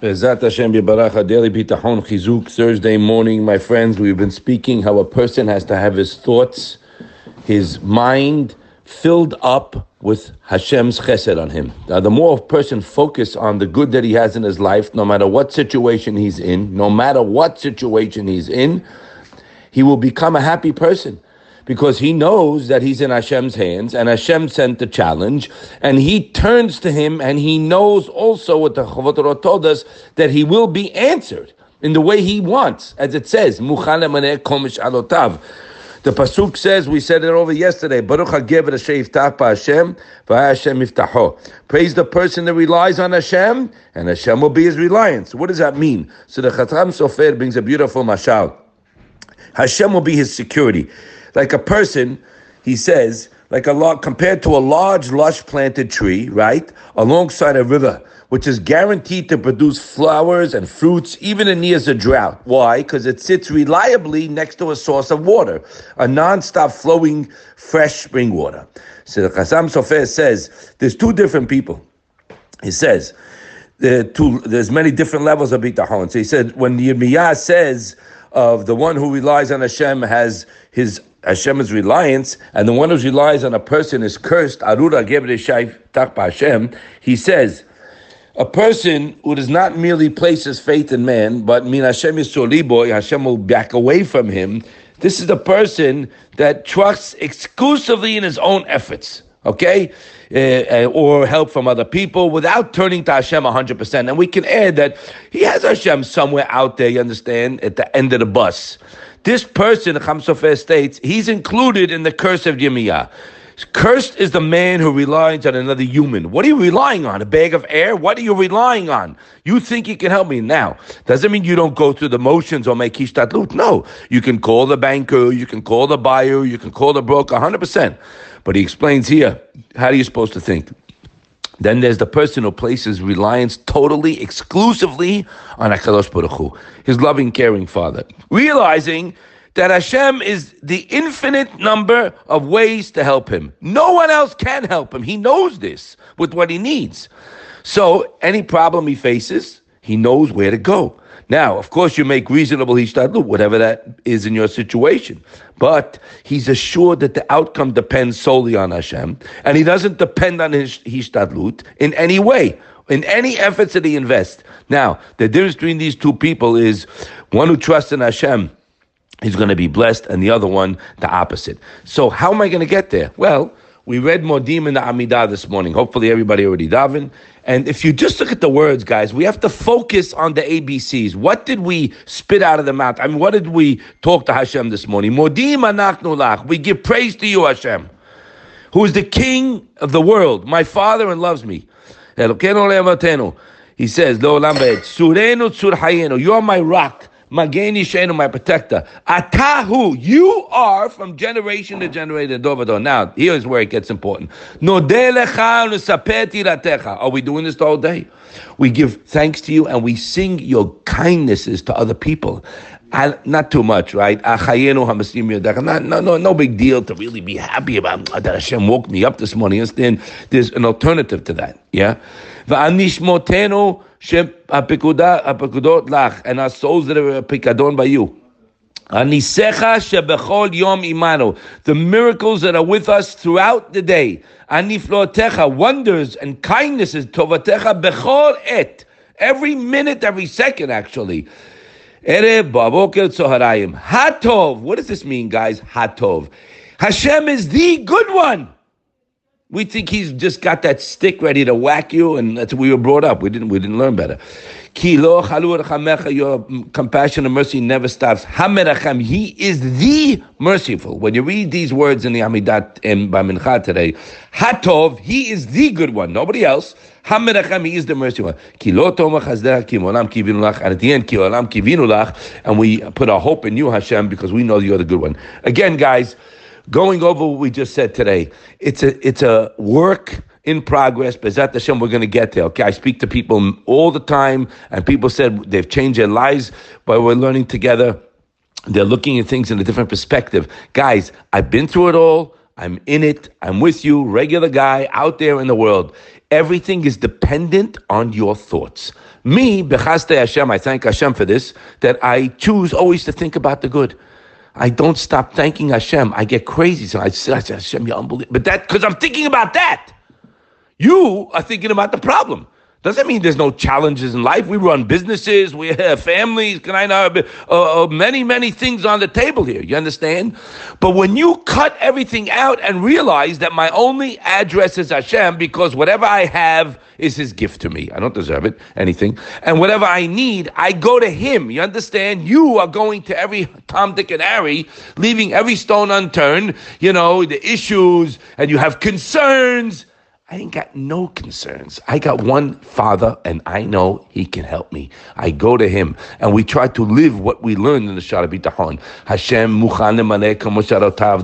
Bezat Hashem Yibarach Daily Chizuk Thursday morning, my friends. We've been speaking how a person has to have his thoughts, his mind filled up with Hashem's chesed on him. Now, the more a person focus on the good that he has in his life, no matter what situation he's in, no matter what situation he's in, he will become a happy person because he knows that he's in Hashem's hands and Hashem sent the challenge and he turns to him and he knows also what the Chavot told us that he will be answered in the way he wants, as it says, alotav. The pasuk says, we said it over yesterday. Baruch Hagever Hashem Hashem Iftaho. Praise the person that relies on Hashem, and Hashem will be his reliance. What does that mean? So the Chatam Sofer brings a beautiful mashal. Hashem will be his security like a person, he says, like a log compared to a large, lush planted tree, right, alongside a river, which is guaranteed to produce flowers and fruits even in years of drought. Why? Because it sits reliably next to a source of water, a non-stop flowing fresh spring water. So the Chasam Sofer says there's two different people. He says two, there's many different levels of bitachon. So he said when the Yirmiyah says of the one who relies on Hashem has his Hashem's reliance, and the one who relies on a person is cursed. Arura Hashem. He says, a person who does not merely place his faith in man, but min Hashem is boy, Hashem will back away from him. This is the person that trusts exclusively in his own efforts. Okay, uh, uh or help from other people without turning to Hashem 100%. And we can add that he has Hashem somewhere out there, you understand, at the end of the bus. This person, the Sofer states, he's included in the curse of Yirmiyah. Cursed is the man who relies on another human. What are you relying on? A bag of air? What are you relying on? You think you can help me now. Doesn't mean you don't go through the motions or make hishtadlut. No. You can call the banker, you can call the buyer, you can call the broker, 100%. But he explains here, how are you supposed to think? Then there's the person who places reliance totally, exclusively on HaKadosh Baruch his loving, caring Father, realizing that Hashem is the infinite number of ways to help him. No one else can help him. He knows this with what he needs. So any problem he faces, he knows where to go. Now, of course, you make reasonable hishtadlut, whatever that is in your situation. But he's assured that the outcome depends solely on Hashem, and he doesn't depend on his hishtadlut in any way, in any efforts that he invests. Now, the difference between these two people is one who trusts in Hashem, he's going to be blessed, and the other one, the opposite. So, how am I going to get there? Well, we read Modim in the Amidah this morning. Hopefully, everybody already daven. And if you just look at the words, guys, we have to focus on the ABCs. What did we spit out of the mouth? I mean, what did we talk to Hashem this morning? Modim anachnu lach. We give praise to you, Hashem, who is the King of the world, my Father and loves me. He says, You are my rock. Mageni Shenu, my protector. Atahu, you are from generation to generation. Now, here's where it gets important. Are we doing this whole day? We give thanks to you and we sing your kindnesses to other people. not too much, right? Not, no, no, no big deal to really be happy about that Hashem woke me up this morning. Understand? There's an alternative to that. Yeah. הפקודות לך, and our souls that are פיקדון by you. הניסך שבכל יום עמנו, the miracles that are with us throughout the day. הנפלאותיך, wonders and kindnesses, טובתך בכל עת. Every minute, every second actually. ערב, בבוקר, צהריים. Hatov. What does this mean, guys? Hatov. Hashem is the good one. We think he's just got that stick ready to whack you, and that's what we were brought up. We didn't we didn't learn better. Your compassion and mercy never stops. He is the merciful. When you read these words in the Amidat and Bamincha today, Hatov, he is the good one, nobody else. Hamerachem, he is the merciful one. And at the end, and we put our hope in you, Hashem, because we know you're the good one. Again, guys, going over what we just said today. It's a it's a work in progress. Bezat Hashem, we're going to get there. Okay, I speak to people all the time, and people said they've changed their lives, but we're learning together. They're looking at things in a different perspective. Guys, I've been through it all. I'm in it. I'm with you, regular guy out there in the world. Everything is dependent on your thoughts. Me, Bechaste Hashem, I thank Hashem for this, that I choose always to think about the good. I don't stop thanking Hashem. I get crazy. So I say, Hashem, you're unbelievable. But that, because I'm thinking about that. You are thinking about the problem. Doesn't mean there's no challenges in life. We run businesses, we have families, can I know, uh, uh, many, many things on the table here. You understand? But when you cut everything out and realize that my only address is Hashem because whatever I have is His gift to me. I don't deserve it, anything. And whatever I need, I go to Him. You understand? You are going to every Tom, Dick, and Harry, leaving every stone unturned, you know, the issues, and you have concerns I ain't got no concerns. I got one father, and I know he can help me. I go to him, and we try to live what we learned in the Shara Bitachon. Hashem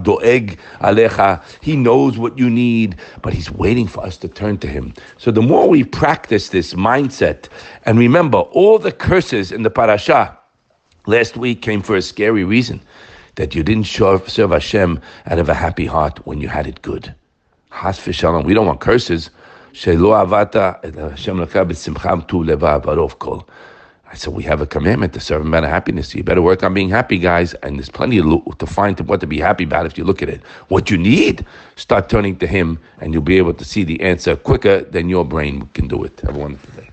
doeg alecha. He knows what you need, but he's waiting for us to turn to him. So the more we practice this mindset, and remember, all the curses in the parasha last week came for a scary reason that you didn't serve Hashem out of a happy heart when you had it good. Has v'shalom. We don't want curses. Shelo avata Hashem b'simcham tu leva kol. I said, we have a commandment to serve him out of happiness. You better work on being happy, guys. And there's plenty to find what to be happy about if you look at it. What you need, start turning to him, and you'll be able to see the answer quicker than your brain can do it. Have a wonderful day.